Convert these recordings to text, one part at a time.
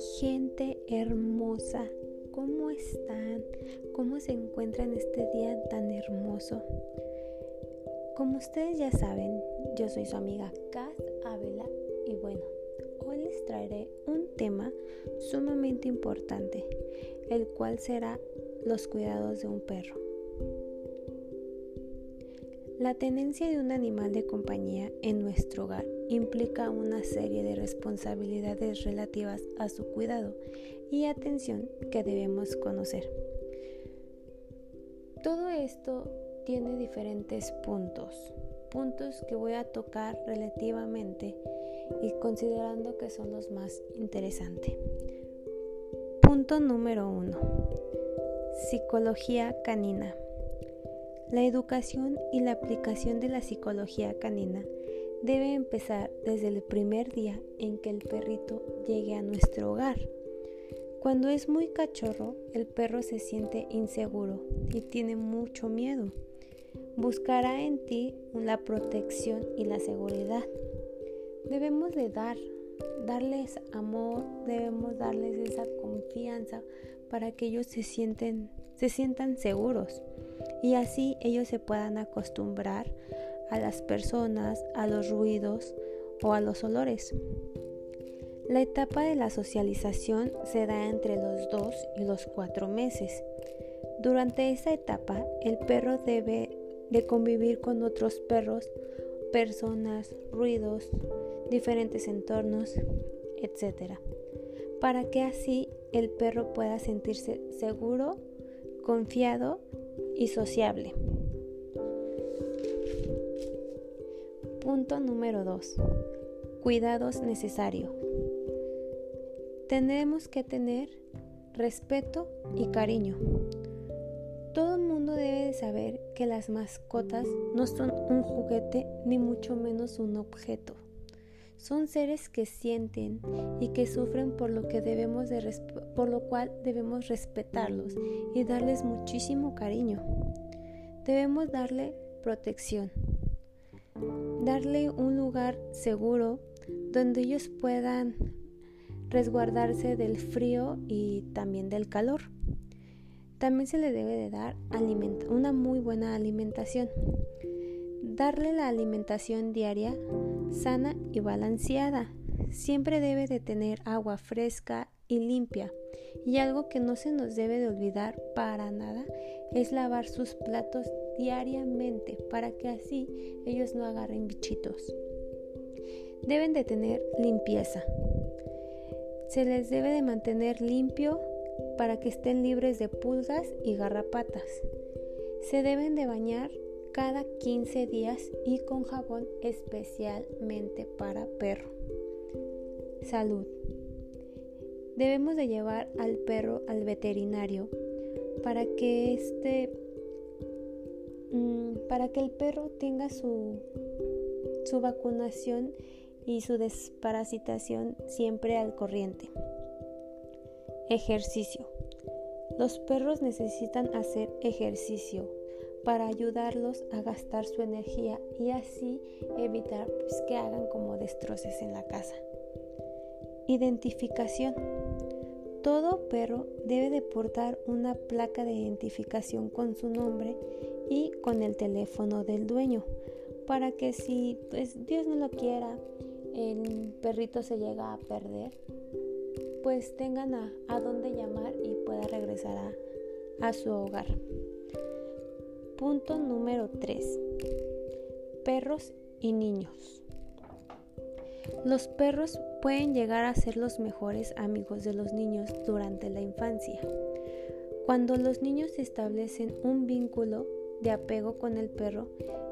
gente hermosa, ¿cómo están? ¿Cómo se encuentran este día tan hermoso? Como ustedes ya saben, yo soy su amiga Kat Avela y bueno, hoy les traeré un tema sumamente importante, el cual será los cuidados de un perro. La tenencia de un animal de compañía en nuestro hogar implica una serie de responsabilidades relativas a su cuidado y atención que debemos conocer. Todo esto tiene diferentes puntos, puntos que voy a tocar relativamente y considerando que son los más interesantes. Punto número 1. Psicología canina. La educación y la aplicación de la psicología canina debe empezar desde el primer día en que el perrito llegue a nuestro hogar. Cuando es muy cachorro, el perro se siente inseguro y tiene mucho miedo. Buscará en ti la protección y la seguridad. Debemos de dar, darles amor, debemos darles esa confianza para que ellos se, sienten, se sientan seguros y así ellos se puedan acostumbrar a las personas, a los ruidos o a los olores. La etapa de la socialización se da entre los 2 y los 4 meses. Durante esa etapa, el perro debe de convivir con otros perros, personas, ruidos, diferentes entornos, etc. Para que así el perro pueda sentirse seguro, confiado y sociable. Punto número 2. Cuidados necesarios. Tenemos que tener respeto y cariño. Todo el mundo debe de saber que las mascotas no son un juguete ni mucho menos un objeto. Son seres que sienten y que sufren por lo que debemos de por lo cual debemos respetarlos y darles muchísimo cariño. Debemos darle protección, darle un lugar seguro donde ellos puedan resguardarse del frío y también del calor. También se le debe de dar una muy buena alimentación. Darle la alimentación diaria sana y balanceada. Siempre debe de tener agua fresca y limpia. Y algo que no se nos debe de olvidar para nada es lavar sus platos diariamente para que así ellos no agarren bichitos. Deben de tener limpieza. Se les debe de mantener limpio para que estén libres de pulgas y garrapatas. Se deben de bañar cada 15 días y con jabón especialmente para perro. Salud. Debemos de llevar al perro al veterinario para que este mm, para que el perro tenga su, su vacunación y su desparasitación siempre al corriente. Ejercicio. Los perros necesitan hacer ejercicio para ayudarlos a gastar su energía y así evitar pues, que hagan como destroces en la casa. Identificación. Todo perro debe de portar una placa de identificación con su nombre y con el teléfono del dueño para que si pues, Dios no lo quiera el perrito se llega a perder pues tengan a, dónde llamar y pueda regresar a su hogar. Punto número 3. Perros y niños. Los perros pueden llegar a ser los mejores amigos de los niños durante la infancia. Cuando los niños establecen un vínculo de apego con el perro,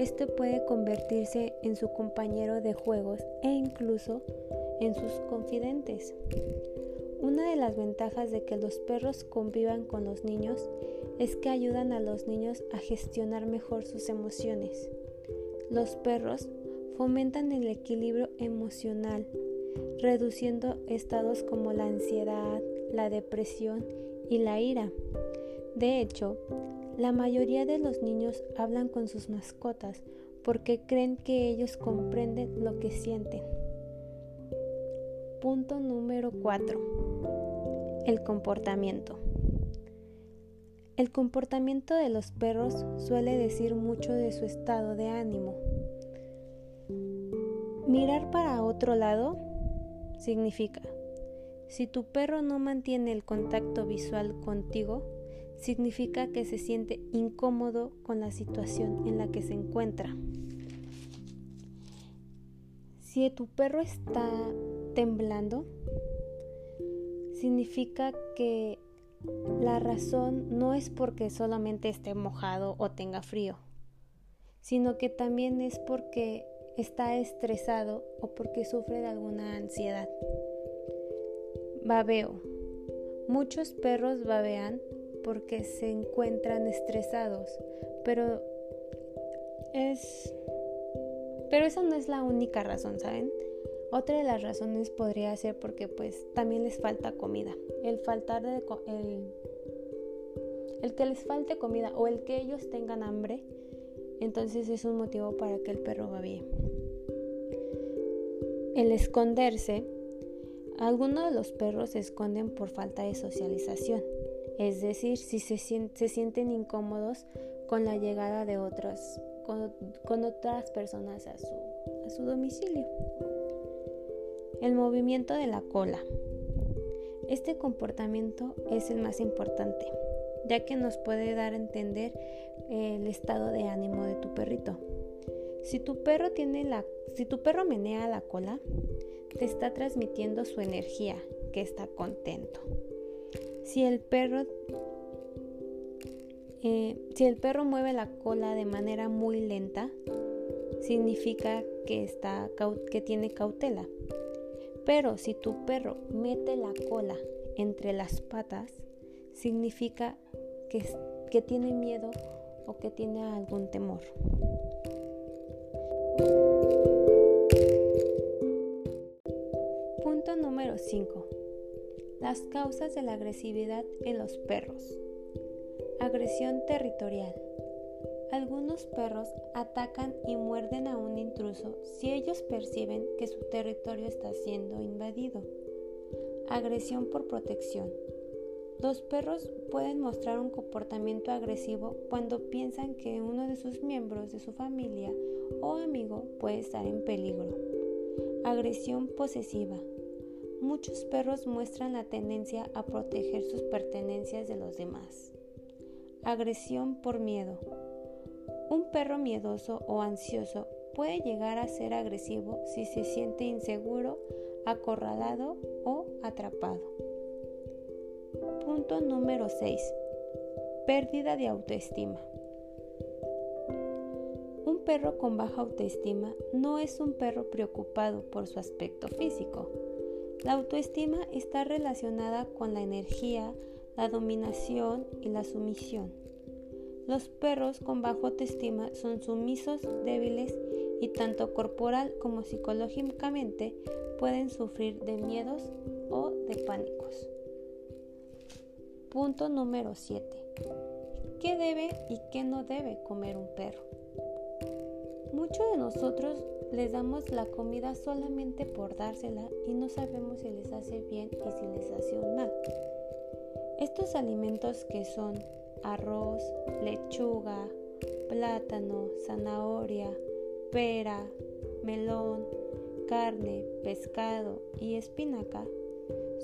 este puede convertirse en su compañero de juegos e incluso en sus confidentes. Una de las ventajas de que los perros convivan con los niños es que ayudan a los niños a gestionar mejor sus emociones. Los perros fomentan el equilibrio emocional, reduciendo estados como la ansiedad, la depresión y la ira. De hecho, la mayoría de los niños hablan con sus mascotas porque creen que ellos comprenden lo que sienten. Punto número 4. El comportamiento. El comportamiento de los perros suele decir mucho de su estado de ánimo. Mirar para otro lado significa, si tu perro no mantiene el contacto visual contigo, significa que se siente incómodo con la situación en la que se encuentra. Si tu perro está temblando, significa que la razón no es porque solamente esté mojado o tenga frío, sino que también es porque está estresado o porque sufre de alguna ansiedad. Babeo. Muchos perros babean porque se encuentran estresados, pero es pero esa no es la única razón, ¿saben? Otra de las razones podría ser porque pues también les falta comida. El faltar de el, el que les falte comida o el que ellos tengan hambre, entonces es un motivo para que el perro va bien. El esconderse. Algunos de los perros se esconden por falta de socialización, es decir, si se, sienten incómodos con la llegada de otras, con, otras personas a su, a su domicilio. El movimiento de la cola. Este comportamiento es el más importante, ya que nos puede dar a entender el estado de ánimo de tu perrito. Si tu perro tiene la si tu perro menea la cola, te está transmitiendo su energía, que está contento. Si el perro eh, si el perro mueve la cola de manera muy lenta, significa que, está, que tiene cautela. Pero si tu perro mete la cola entre las patas, significa que, que tiene miedo o que tiene algún temor. Punto número 5. Las causas de la agresividad en los perros. Agresión territorial. Algunos perros atacan y muerden a un intruso si ellos perciben que su territorio está siendo invadido. Agresión por protección. Los perros pueden mostrar un comportamiento agresivo cuando piensan que uno de sus miembros de su familia o amigo puede estar en peligro. Agresión posesiva. Muchos perros muestran la tendencia a proteger sus pertenencias de los demás. Agresión por miedo. Un perro miedoso o ansioso puede llegar a ser agresivo si se siente inseguro, acorralado o atrapado. Punto número 6. Pérdida de autoestima. Un perro con baja autoestima no es un perro preocupado por su aspecto físico. La autoestima está relacionada con la energía, la dominación y la sumisión. Los perros con bajo autoestima son sumisos, débiles y tanto corporal como psicológicamente pueden sufrir de miedos o de pánicos. Punto número 7. ¿Qué debe y qué no debe comer un perro? Muchos de nosotros les damos la comida solamente por dársela y no sabemos si les hace bien y si les hace mal. Estos alimentos que son arroz, lechuga, plátano, zanahoria, pera, melón, carne, pescado y espinaca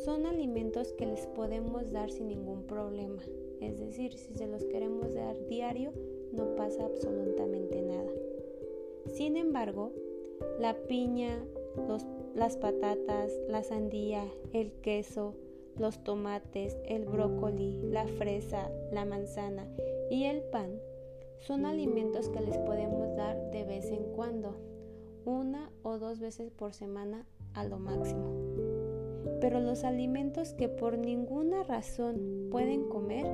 son alimentos que les podemos dar sin ningún problema. Es decir, si se los queremos dar diario, no pasa absolutamente nada. Sin embargo, la piña, las patatas, la sandía, el queso, los tomates, el brócoli, la fresa, la manzana y el pan son alimentos que les podemos dar de vez en cuando, una o dos veces por semana a lo máximo. Pero los alimentos que por ninguna razón pueden comer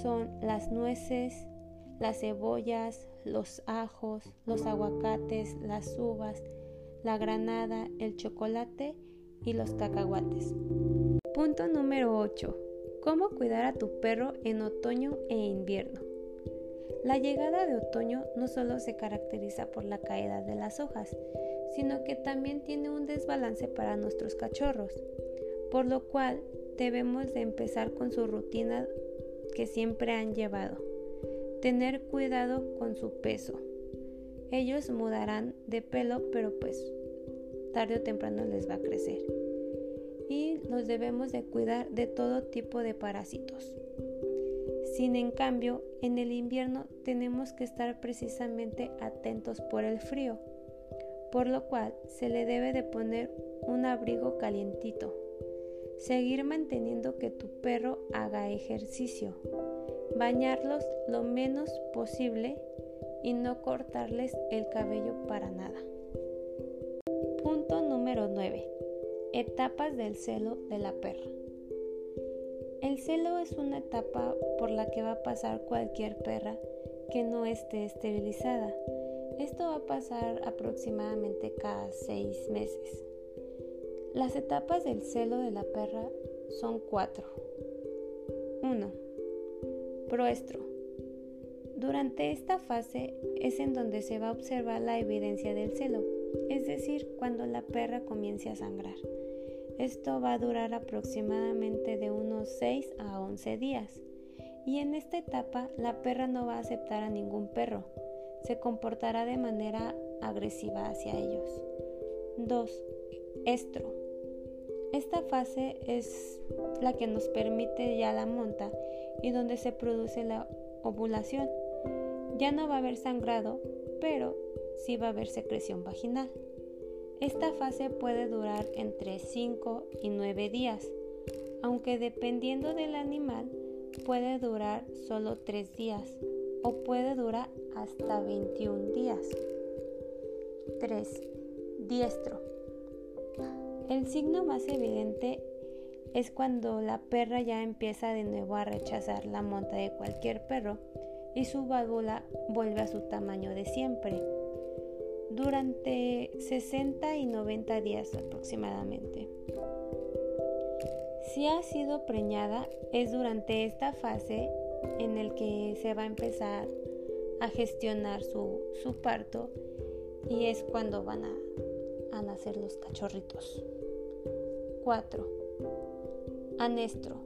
son las nueces, las cebollas, los ajos, los aguacates, las uvas, la granada, el chocolate y los cacahuates. Punto número 8. ¿Cómo cuidar a tu perro en otoño e invierno? La llegada de otoño no solo se caracteriza por la caída de las hojas, sino que también tiene un desbalance para nuestros cachorros, por lo cual debemos de empezar con su rutina que siempre han llevado. Tener cuidado con su peso. Ellos mudarán de pelo, pero pues tarde o temprano les va a crecer. Y los debemos de cuidar de todo tipo de parásitos. Sin en cambio, en el invierno tenemos que estar precisamente atentos por el frío, por lo cual se le debe de poner un abrigo calientito. Seguir manteniendo que tu perro haga ejercicio. Bañarlos lo menos posible y no cortarles el cabello para nada. Punto número 9. Etapas del celo de la perra. El celo es una etapa por la que va a pasar cualquier perra que no esté esterilizada. Esto va a pasar aproximadamente cada seis meses. Las etapas del celo de la perra son cuatro. 1. Proestro. Durante esta fase es en donde se va a observar la evidencia del celo, es decir, cuando la perra comience a sangrar. Esto va a durar aproximadamente de unos 6 a 11 días. Y en esta etapa la perra no va a aceptar a ningún perro. Se comportará de manera agresiva hacia ellos. 2. Estro. Esta fase es la que nos permite ya la monta y donde se produce la ovulación. Ya no va a haber sangrado, pero sí va a haber secreción vaginal. Esta fase puede durar entre 5 y 9 días, aunque dependiendo del animal puede durar solo 3 días o puede durar hasta 21 días. 3. Diestro. El signo más evidente es cuando la perra ya empieza de nuevo a rechazar la monta de cualquier perro y su válvula vuelve a su tamaño de siempre durante 60 y 90 días aproximadamente. Si ha sido preñada, es durante esta fase en el que se va a empezar a gestionar su, parto y es cuando van a, a nacer los cachorritos. 4. Anestro.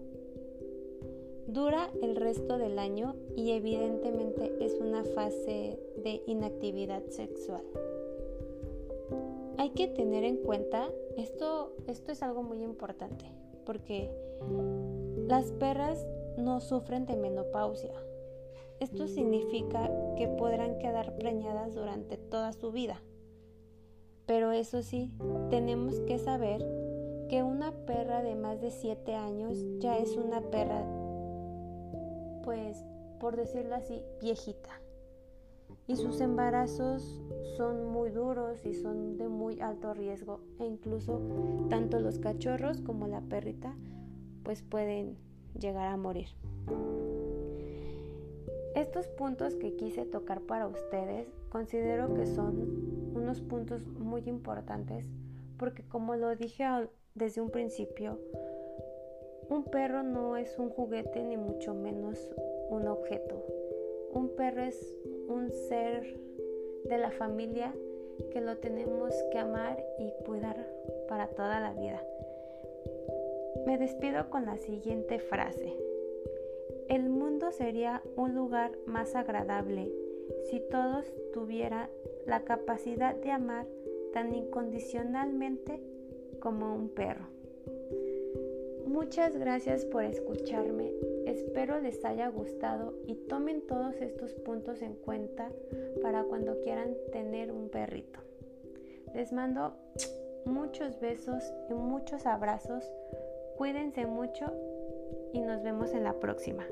Dura el resto del año y evidentemente es una fase de inactividad sexual hay que tener en cuenta, esto, esto es algo muy importante, porque las perras no sufren de menopausia. Esto significa que podrán quedar preñadas durante toda su vida. Pero eso sí, tenemos que saber que una perra de más de 7 años ya es una perra, pues, por decirlo así, viejita y sus embarazos son muy duros y son de muy alto riesgo e incluso tanto los cachorros como la perrita pues pueden llegar a morir. Estos puntos que quise tocar para ustedes considero que son unos puntos muy importantes porque como lo dije desde un principio, un perro no es un juguete ni mucho menos un objeto. Un perro es un ser de la familia que lo tenemos que amar y cuidar para toda la vida. Me despido con la siguiente frase. El mundo sería un lugar más agradable si todos tuvieran la capacidad de amar tan incondicionalmente como un perro. Muchas gracias por escucharme. Espero les haya gustado y tomen todos estos puntos en cuenta para cuando quieran tener un perrito. Les mando muchos besos y muchos abrazos. Cuídense mucho y nos vemos en la próxima.